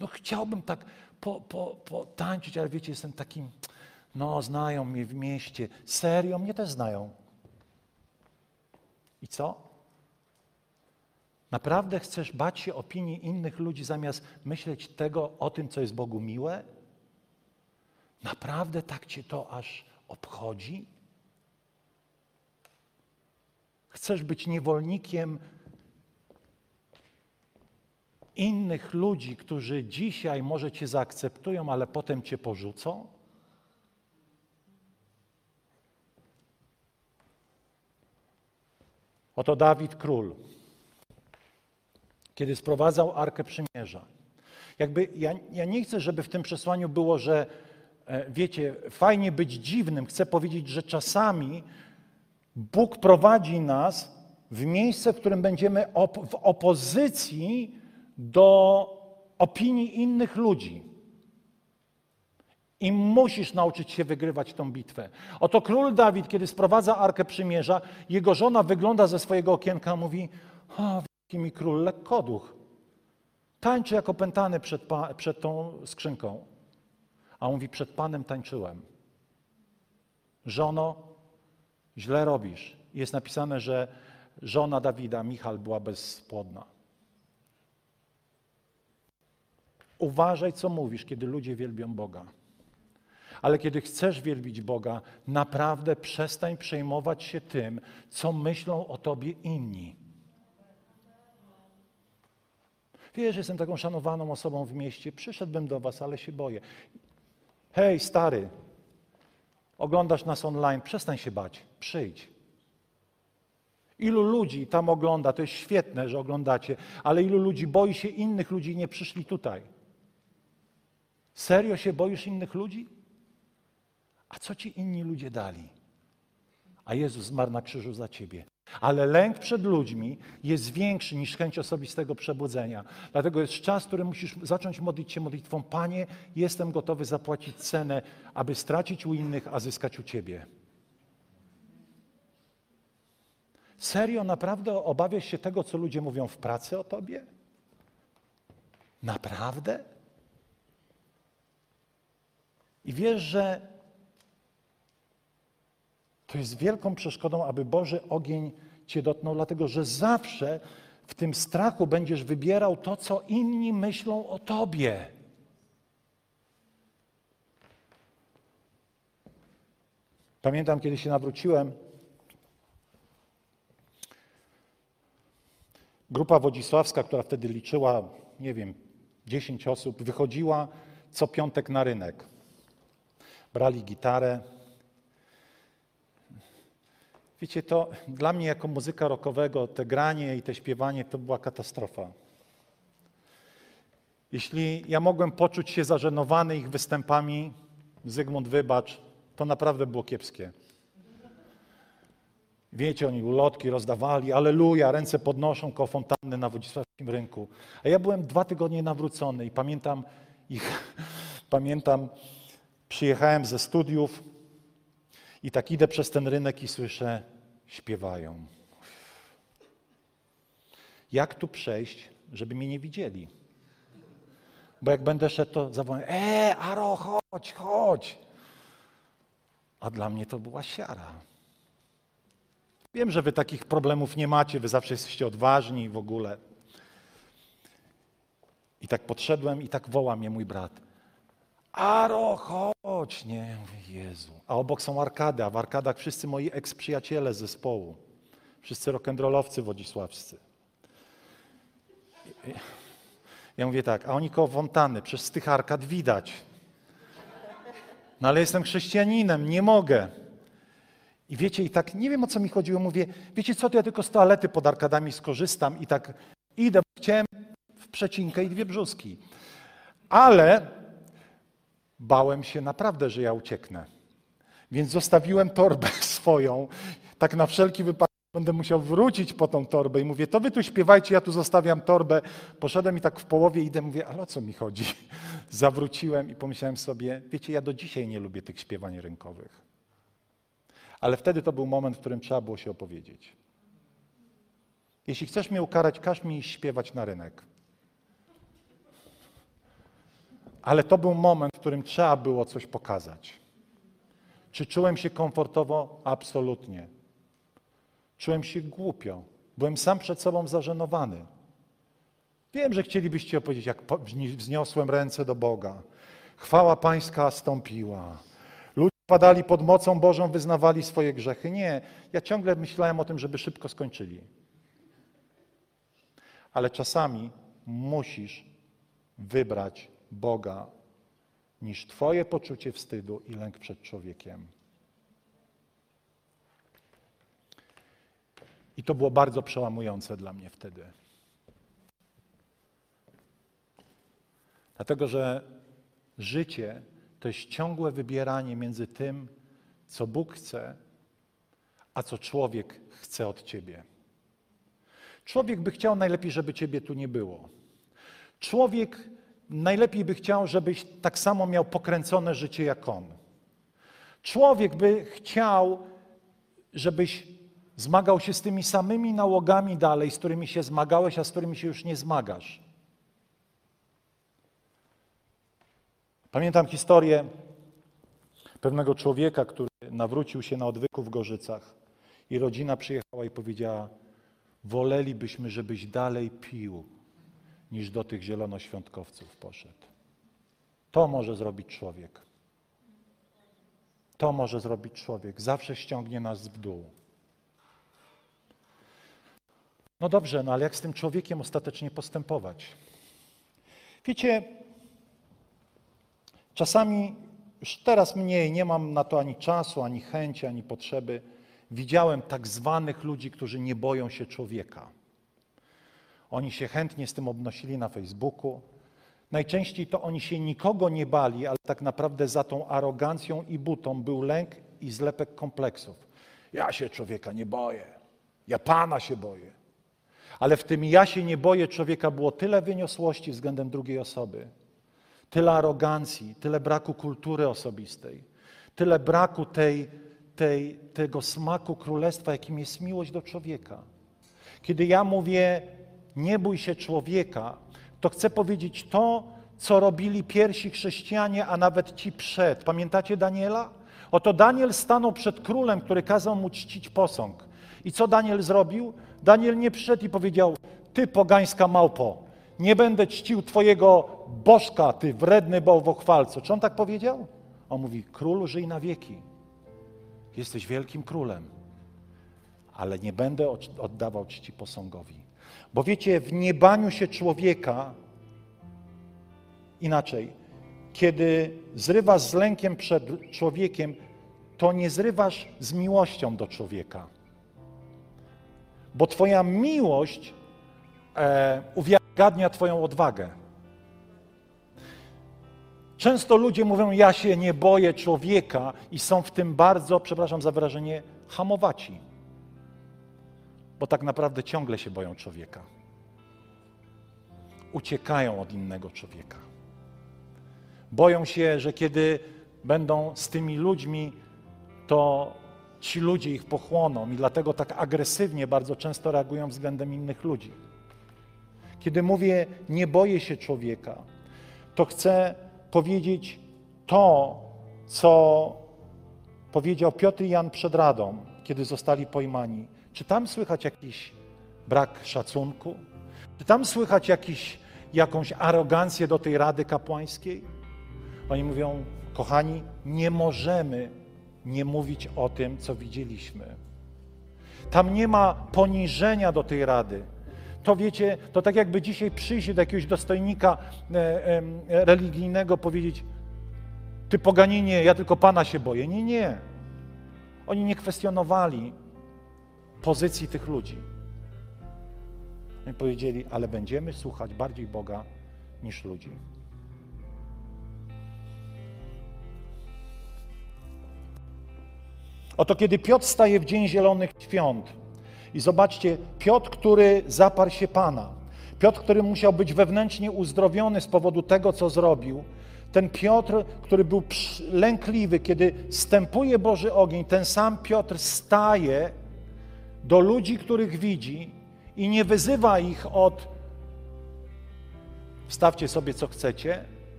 No chciałbym tak po, po, potańczyć, ale wiecie, jestem takim, no znają mnie w mieście, serio, mnie też znają. I co? Naprawdę chcesz bać się opinii innych ludzi zamiast myśleć tego o tym, co jest Bogu miłe? Naprawdę tak cię to aż obchodzi? Chcesz być niewolnikiem innych ludzi, którzy dzisiaj może cię zaakceptują, ale potem cię porzucą? Oto Dawid król, kiedy sprowadzał Arkę Przymierza. Jakby ja, ja nie chcę, żeby w tym przesłaniu było, że wiecie, fajnie być dziwnym. Chcę powiedzieć, że czasami Bóg prowadzi nas w miejsce, w którym będziemy op w opozycji do opinii innych ludzi. I musisz nauczyć się wygrywać tą bitwę. Oto król Dawid, kiedy sprowadza Arkę Przymierza, jego żona wygląda ze swojego okienka i mówi, o, wielki mi król, lekkoduch. Tańczy jak opętany przed, przed tą skrzynką. A on mówi, przed Panem tańczyłem. Żono, źle robisz. Jest napisane, że żona Dawida, Michal, była bezpłodna. Uważaj, co mówisz, kiedy ludzie wielbią Boga. Ale kiedy chcesz wielbić Boga, naprawdę przestań przejmować się tym, co myślą o tobie inni. Wiesz, jestem taką szanowaną osobą w mieście, przyszedłbym do was, ale się boję. Hej, stary, oglądasz nas online, przestań się bać, przyjdź. Ilu ludzi tam ogląda, to jest świetne, że oglądacie, ale ilu ludzi boi się innych ludzi i nie przyszli tutaj. Serio się boisz innych ludzi? A co ci inni ludzie dali? A Jezus zmarł na krzyżu za ciebie. Ale lęk przed ludźmi jest większy niż chęć osobistego przebudzenia. Dlatego jest czas, w którym musisz zacząć modlić się modlitwą: Panie, jestem gotowy zapłacić cenę, aby stracić u innych, a zyskać u Ciebie. Serio, naprawdę obawiasz się tego, co ludzie mówią w pracy o Tobie? Naprawdę? I wiesz, że to jest wielką przeszkodą, aby Boży ogień Cię dotknął, dlatego że zawsze w tym strachu będziesz wybierał to, co inni myślą o Tobie. Pamiętam, kiedy się nawróciłem, grupa wodzisławska, która wtedy liczyła, nie wiem, 10 osób, wychodziła co piątek na rynek. Brali gitarę, Wiecie, to dla mnie jako muzyka rockowego, te granie i te śpiewanie to była katastrofa. Jeśli ja mogłem poczuć się zażenowany ich występami, Zygmunt wybacz, to naprawdę było kiepskie. Wiecie, oni ulotki rozdawali, aleluja, ręce podnoszą koło fontanny na Wodzisławskim rynku. A ja byłem dwa tygodnie nawrócony i pamiętam ich, pamiętam, przyjechałem ze studiów, i tak idę przez ten rynek i słyszę, śpiewają. Jak tu przejść, żeby mnie nie widzieli? Bo jak będę szedł, to zawołam, e, Aro, chodź, chodź. A dla mnie to była siara. Wiem, że wy takich problemów nie macie, wy zawsze jesteście odważni w ogóle. I tak podszedłem i tak woła mnie mój brat. Aro, chodź. Nie, Jezu. A obok są arkady, a w arkadach wszyscy moi eks-przyjaciele z zespołu. Wszyscy rock'n'rollowcy wodzisławscy. Ja mówię tak, a oni koło fontanny, przez tych arkad widać. No ale jestem chrześcijaninem, nie mogę. I wiecie, i tak nie wiem o co mi chodziło, mówię, wiecie co, to ja tylko z toalety pod arkadami skorzystam i tak idę, chciałem w przecinkę i dwie brzuski. Ale bałem się naprawdę, że ja ucieknę. Więc zostawiłem torbę swoją, tak na wszelki wypadek będę musiał wrócić po tą torbę i mówię, to wy tu śpiewajcie, ja tu zostawiam torbę. Poszedłem i tak w połowie idę, mówię, ale o co mi chodzi? Zawróciłem i pomyślałem sobie, wiecie, ja do dzisiaj nie lubię tych śpiewań rynkowych. Ale wtedy to był moment, w którym trzeba było się opowiedzieć. Jeśli chcesz mnie ukarać, każ mi śpiewać na rynek. Ale to był moment, w którym trzeba było coś pokazać. Czy czułem się komfortowo? Absolutnie. Czułem się głupio. Byłem sam przed sobą zażenowany. Wiem, że chcielibyście opowiedzieć, jak wzniosłem ręce do Boga. Chwała Pańska stąpiła. Ludzie padali pod mocą Bożą, wyznawali swoje grzechy. Nie, ja ciągle myślałem o tym, żeby szybko skończyli. Ale czasami musisz wybrać Boga niż Twoje poczucie wstydu i lęk przed człowiekiem. I to było bardzo przełamujące dla mnie wtedy. Dlatego, że życie to jest ciągłe wybieranie między tym, co Bóg chce, a co człowiek chce od ciebie. Człowiek by chciał najlepiej, żeby ciebie tu nie było. Człowiek najlepiej by chciał, żebyś tak samo miał pokręcone życie jak on. Człowiek by chciał, żebyś zmagał się z tymi samymi nałogami dalej, z którymi się zmagałeś, a z którymi się już nie zmagasz. Pamiętam historię pewnego człowieka, który nawrócił się na odwyku w Gorzycach i rodzina przyjechała i powiedziała: Wolelibyśmy, żebyś dalej pił, niż do tych zielonoświątkowców poszedł. To może zrobić człowiek. To może zrobić człowiek. Zawsze ściągnie nas w dół. No dobrze, no ale jak z tym człowiekiem ostatecznie postępować? Wiecie, czasami, już teraz mniej, nie mam na to ani czasu, ani chęci, ani potrzeby. Widziałem tak zwanych ludzi, którzy nie boją się człowieka. Oni się chętnie z tym obnosili na Facebooku. Najczęściej to oni się nikogo nie bali, ale tak naprawdę za tą arogancją i butą był lęk i zlepek kompleksów. Ja się człowieka nie boję. Ja Pana się boję. Ale w tym ja się nie boję człowieka było tyle wyniosłości względem drugiej osoby, tyle arogancji, tyle braku kultury osobistej, tyle braku tej, tej, tego smaku królestwa, jakim jest miłość do człowieka. Kiedy ja mówię, nie bój się człowieka, to chcę powiedzieć to, co robili pierwsi chrześcijanie, a nawet ci przed. Pamiętacie Daniela? Oto Daniel stanął przed królem, który kazał mu czcić posąg. I co Daniel zrobił? Daniel nie przyszedł i powiedział: Ty, pogańska małpo, nie będę czcił Twojego bożka, ty wredny bałwochwalco. Czy on tak powiedział? On mówi: Królu, żyj na wieki. Jesteś wielkim królem, ale nie będę oddawał czci posągowi. Bo wiecie, w niebaniu się człowieka inaczej, kiedy zrywasz z lękiem przed człowiekiem, to nie zrywasz z miłością do człowieka. Bo Twoja miłość e, Twoją odwagę. Często ludzie mówią, ja się nie boję człowieka i są w tym bardzo, przepraszam za wyrażenie, hamowaci bo tak naprawdę ciągle się boją człowieka. Uciekają od innego człowieka. Boją się, że kiedy będą z tymi ludźmi, to ci ludzie ich pochłoną i dlatego tak agresywnie bardzo często reagują względem innych ludzi. Kiedy mówię, nie boję się człowieka, to chcę powiedzieć to, co powiedział Piotr i Jan przed Radą, kiedy zostali pojmani. Czy tam słychać jakiś brak szacunku? Czy tam słychać jakiś, jakąś arogancję do tej rady kapłańskiej? Oni mówią, kochani, nie możemy nie mówić o tym, co widzieliśmy. Tam nie ma poniżenia do tej rady. to wiecie, to tak jakby dzisiaj przyjść do jakiegoś dostojnika e, religijnego, powiedzieć, ty poganinie, ja tylko Pana się boję. Nie, nie. Oni nie kwestionowali pozycji tych ludzi. Oni powiedzieli, ale będziemy słuchać bardziej Boga niż ludzi. Oto kiedy Piotr staje w Dzień Zielonych Świąt i zobaczcie, Piotr, który zaparł się Pana, Piotr, który musiał być wewnętrznie uzdrowiony z powodu tego, co zrobił, ten Piotr, który był lękliwy, kiedy stępuje Boży ogień, ten sam Piotr staje do ludzi, których widzi i nie wyzywa ich od wstawcie sobie co chcecie,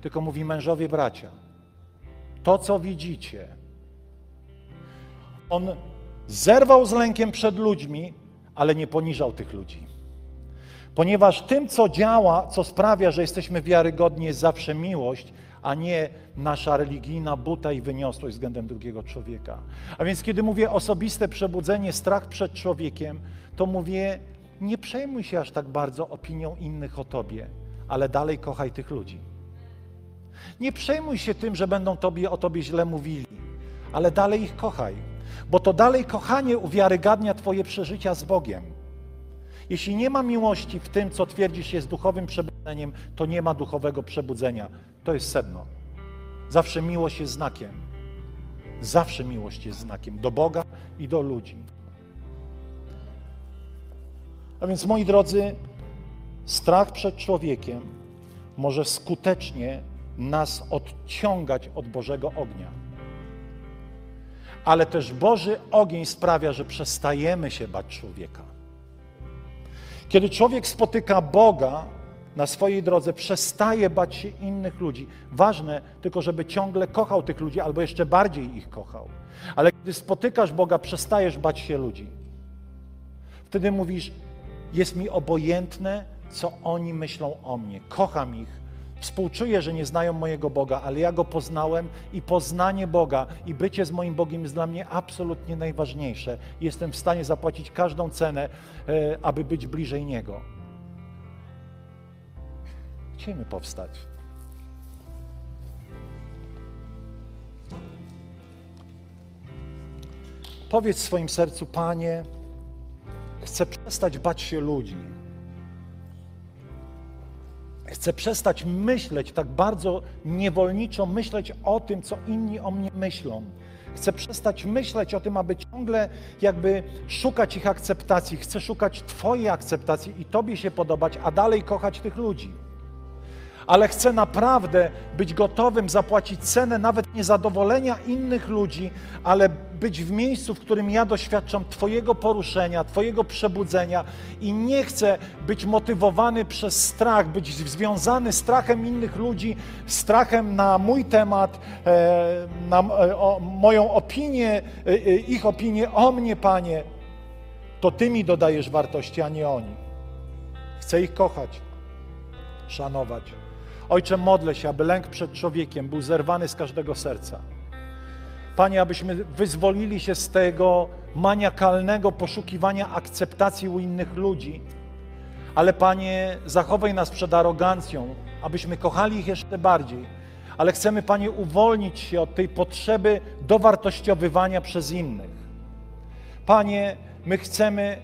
tylko mówi mężowie bracia. To, co widzicie, on zerwał z lękiem przed ludźmi, ale nie poniżał tych ludzi. Ponieważ tym, co działa, co sprawia, że jesteśmy wiarygodni, jest zawsze miłość, a nie nasza religijna buta i wyniosłość względem drugiego człowieka. A więc, kiedy mówię osobiste przebudzenie, strach przed człowiekiem, to mówię, nie przejmuj się aż tak bardzo opinią innych o tobie, ale dalej kochaj tych ludzi. Nie przejmuj się tym, że będą tobie o tobie źle mówili, ale dalej ich kochaj, bo to dalej kochanie uwiarygadnia twoje przeżycia z Bogiem. Jeśli nie ma miłości w tym, co twierdzisz jest duchowym przebudzeniem, to nie ma duchowego przebudzenia. To jest sedno. Zawsze miłość jest znakiem. Zawsze miłość jest znakiem do Boga i do ludzi. A więc, moi drodzy, strach przed człowiekiem może skutecznie nas odciągać od Bożego ognia. Ale też Boży ogień sprawia, że przestajemy się bać człowieka. Kiedy człowiek spotyka Boga na swojej drodze, przestaje bać się innych ludzi. Ważne tylko, żeby ciągle kochał tych ludzi, albo jeszcze bardziej ich kochał. Ale kiedy spotykasz Boga, przestajesz bać się ludzi. Wtedy mówisz, jest mi obojętne, co oni myślą o mnie. Kocham ich, Współczuję, że nie znają mojego Boga, ale ja go poznałem i poznanie Boga i bycie z moim Bogiem jest dla mnie absolutnie najważniejsze. Jestem w stanie zapłacić każdą cenę, e, aby być bliżej Niego. Chcielibyśmy powstać. Powiedz w swoim sercu, Panie, chcę przestać bać się ludzi. Chcę przestać myśleć tak bardzo niewolniczo, myśleć o tym, co inni o mnie myślą. Chcę przestać myśleć o tym, aby ciągle jakby szukać ich akceptacji. Chcę szukać Twojej akceptacji i Tobie się podobać, a dalej kochać tych ludzi ale chcę naprawdę być gotowym zapłacić cenę nawet niezadowolenia innych ludzi, ale być w miejscu, w którym ja doświadczam Twojego poruszenia, Twojego przebudzenia i nie chcę być motywowany przez strach, być związany strachem innych ludzi, strachem na mój temat, e, na e, moją opinię, e, ich opinię o mnie, Panie. To Ty mi dodajesz wartości, a nie oni. Chcę ich kochać, szanować. Ojcze, modlę się, aby lęk przed człowiekiem był zerwany z każdego serca. Panie, abyśmy wyzwolili się z tego maniakalnego poszukiwania akceptacji u innych ludzi, ale Panie, zachowaj nas przed arogancją, abyśmy kochali ich jeszcze bardziej. Ale chcemy, Panie, uwolnić się od tej potrzeby dowartościowywania przez innych. Panie, my chcemy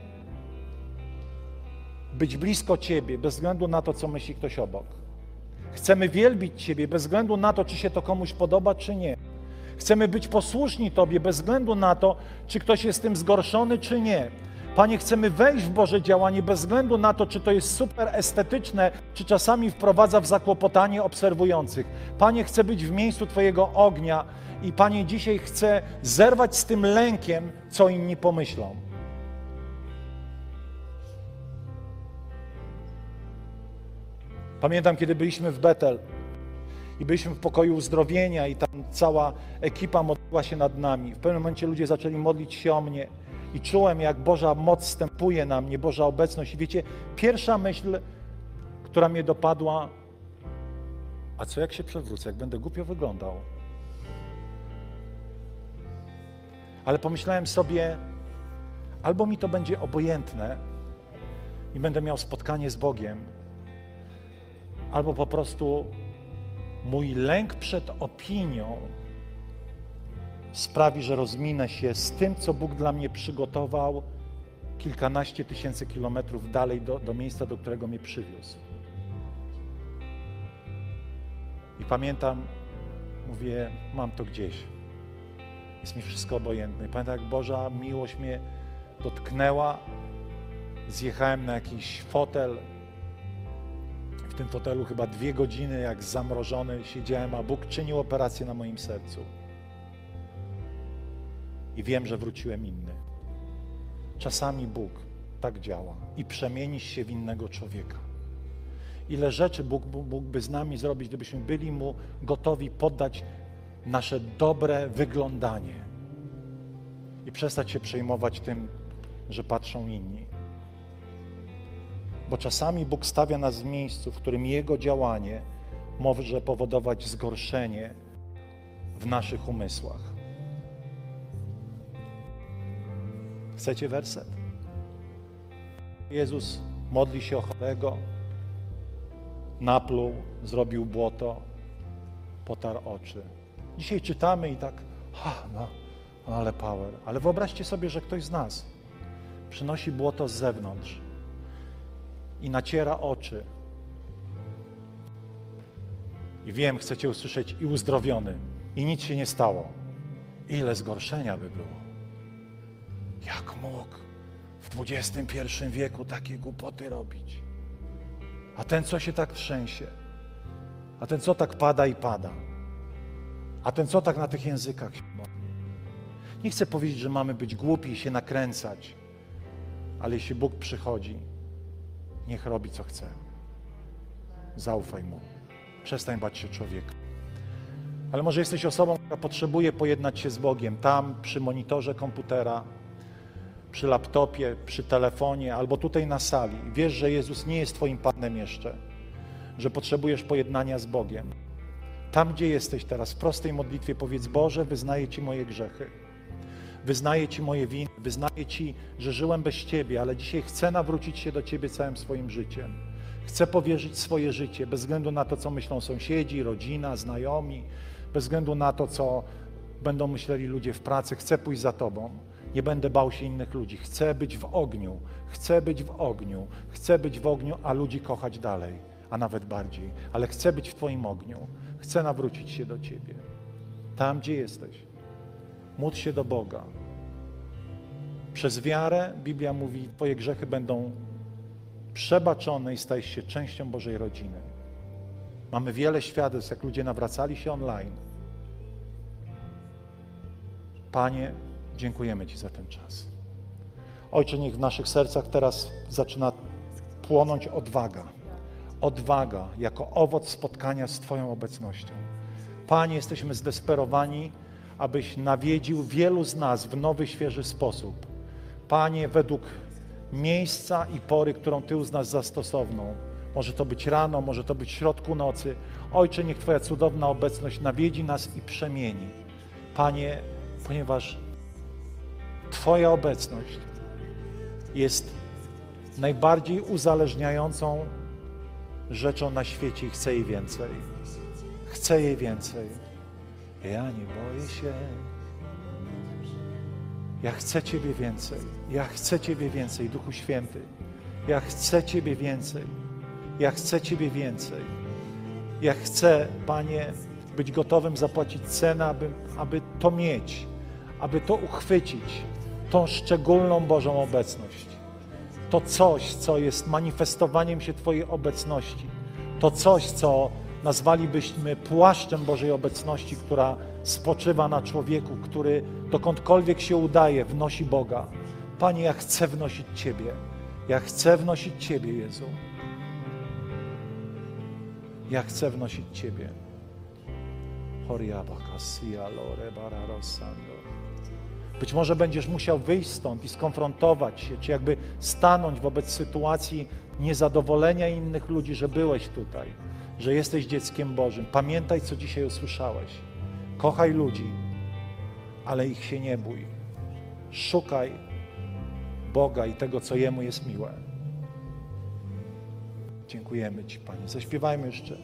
być blisko Ciebie, bez względu na to, co myśli ktoś obok. Chcemy wielbić Ciebie bez względu na to, czy się to komuś podoba, czy nie. Chcemy być posłuszni Tobie bez względu na to, czy ktoś jest tym zgorszony, czy nie. Panie, chcemy wejść w Boże działanie bez względu na to, czy to jest super estetyczne, czy czasami wprowadza w zakłopotanie obserwujących. Panie, chcę być w miejscu Twojego ognia i Panie, dzisiaj chcę zerwać z tym lękiem, co inni pomyślą. Pamiętam, kiedy byliśmy w Betel i byliśmy w pokoju uzdrowienia i tam cała ekipa modliła się nad nami. W pewnym momencie ludzie zaczęli modlić się o mnie i czułem, jak Boża moc wstępuje na mnie, Boża obecność. I wiecie, pierwsza myśl, która mnie dopadła, a co jak się przewrócę, jak będę głupio wyglądał? Ale pomyślałem sobie, albo mi to będzie obojętne, i będę miał spotkanie z Bogiem, albo po prostu mój lęk przed opinią sprawi, że rozminę się z tym, co Bóg dla mnie przygotował kilkanaście tysięcy kilometrów dalej do, do miejsca, do którego mnie przywiózł. I pamiętam, mówię, mam to gdzieś. Jest mi wszystko obojętne. I pamiętam, jak Boża miłość mnie dotknęła. Zjechałem na jakiś fotel. Tym fotelu chyba dwie godziny, jak zamrożony, siedziałem, a Bóg czynił operację na moim sercu. I wiem, że wróciłem inny. Czasami Bóg tak działa i przemienisz się w innego człowieka. Ile rzeczy Bóg mógłby z nami zrobić, gdybyśmy byli Mu gotowi poddać nasze dobre wyglądanie i przestać się przejmować tym, że patrzą inni. Bo czasami Bóg stawia nas w miejscu, w którym Jego działanie może powodować zgorszenie w naszych umysłach. Chcecie werset? Jezus modli się o chorego, napluł, zrobił błoto, potarł oczy. Dzisiaj czytamy i tak, ha, no, no ale power. Ale wyobraźcie sobie, że ktoś z nas przynosi błoto z zewnątrz i naciera oczy. I wiem, chcecie usłyszeć i uzdrowiony, i nic się nie stało. Ile zgorszenia by było. Jak mógł w XXI wieku takie głupoty robić? A ten, co się tak trzęsie? A ten, co tak pada i pada? A ten, co tak na tych językach Nie chcę powiedzieć, że mamy być głupi i się nakręcać, ale jeśli Bóg przychodzi, niech robi, co chce. Zaufaj Mu. Przestań bać się człowieka. Ale może jesteś osobą, która potrzebuje pojednać się z Bogiem tam, przy monitorze komputera, przy laptopie, przy telefonie albo tutaj na sali. Wiesz, że Jezus nie jest Twoim Panem jeszcze, że potrzebujesz pojednania z Bogiem. Tam, gdzie jesteś teraz, w prostej modlitwie powiedz: Boże, wyznaję Ci moje grzechy. Wyznaję Ci moje winy, wyznaję Ci, że żyłem bez Ciebie, ale dzisiaj chcę nawrócić się do Ciebie całym swoim życiem. Chcę powierzyć swoje życie, bez względu na to, co myślą sąsiedzi, rodzina, znajomi, bez względu na to, co będą myśleli ludzie w pracy. Chcę pójść za Tobą. Nie będę bał się innych ludzi. Chcę być w ogniu. Chcę być w ogniu. Chcę być w ogniu, a ludzi kochać dalej, a nawet bardziej. Ale chcę być w Twoim ogniu. Chcę nawrócić się do Ciebie. Tam, gdzie jesteś. Módl się do Boga. Przez wiarę, Biblia mówi, Twoje grzechy będą przebaczone i stajesz się częścią Bożej rodziny. Mamy wiele świadectw, jak ludzie nawracali się online. Panie, dziękujemy Ci za ten czas. Ojcze, niech w naszych sercach teraz zaczyna płonąć odwaga. Odwaga jako owoc spotkania z Twoją obecnością. Panie, jesteśmy zdesperowani, abyś nawiedził wielu z nas w nowy, świeży sposób. Panie, według miejsca i pory, którą Ty uznasz za stosowną. Może to być rano, może to być w środku nocy. Ojcze, niech Twoja cudowna obecność nawiedzi nas i przemieni. Panie, ponieważ Twoja obecność jest najbardziej uzależniającą rzeczą na świecie i chcę jej więcej. Chcę jej więcej. Ja nie boję się. Ja chcę Ciebie więcej. Ja chcę Ciebie więcej, Duchu Święty. Ja chcę Ciebie więcej. Ja chcę Ciebie więcej. Ja chcę, Panie, być gotowym zapłacić cenę, aby, aby to mieć, aby to uchwycić, tą szczególną Bożą obecność. To coś, co jest manifestowaniem się Twojej obecności. To coś, co nazwalibyśmy płaszczem Bożej obecności, która spoczywa na człowieku, który dokądkolwiek się udaje, wnosi Boga. Panie, ja chcę wnosić Ciebie. Ja chcę wnosić Ciebie, Jezu. Ja chcę wnosić Ciebie. Być może będziesz musiał wyjść stąd i skonfrontować się, czy jakby stanąć wobec sytuacji niezadowolenia innych ludzi, że byłeś tutaj, że jesteś dzieckiem Bożym. Pamiętaj, co dzisiaj usłyszałeś. Kochaj ludzi, ale ich się nie bój. Szukaj Boga i tego, co Jemu jest miłe. Dziękujemy Ci, Panie. Zaśpiewajmy jeszcze.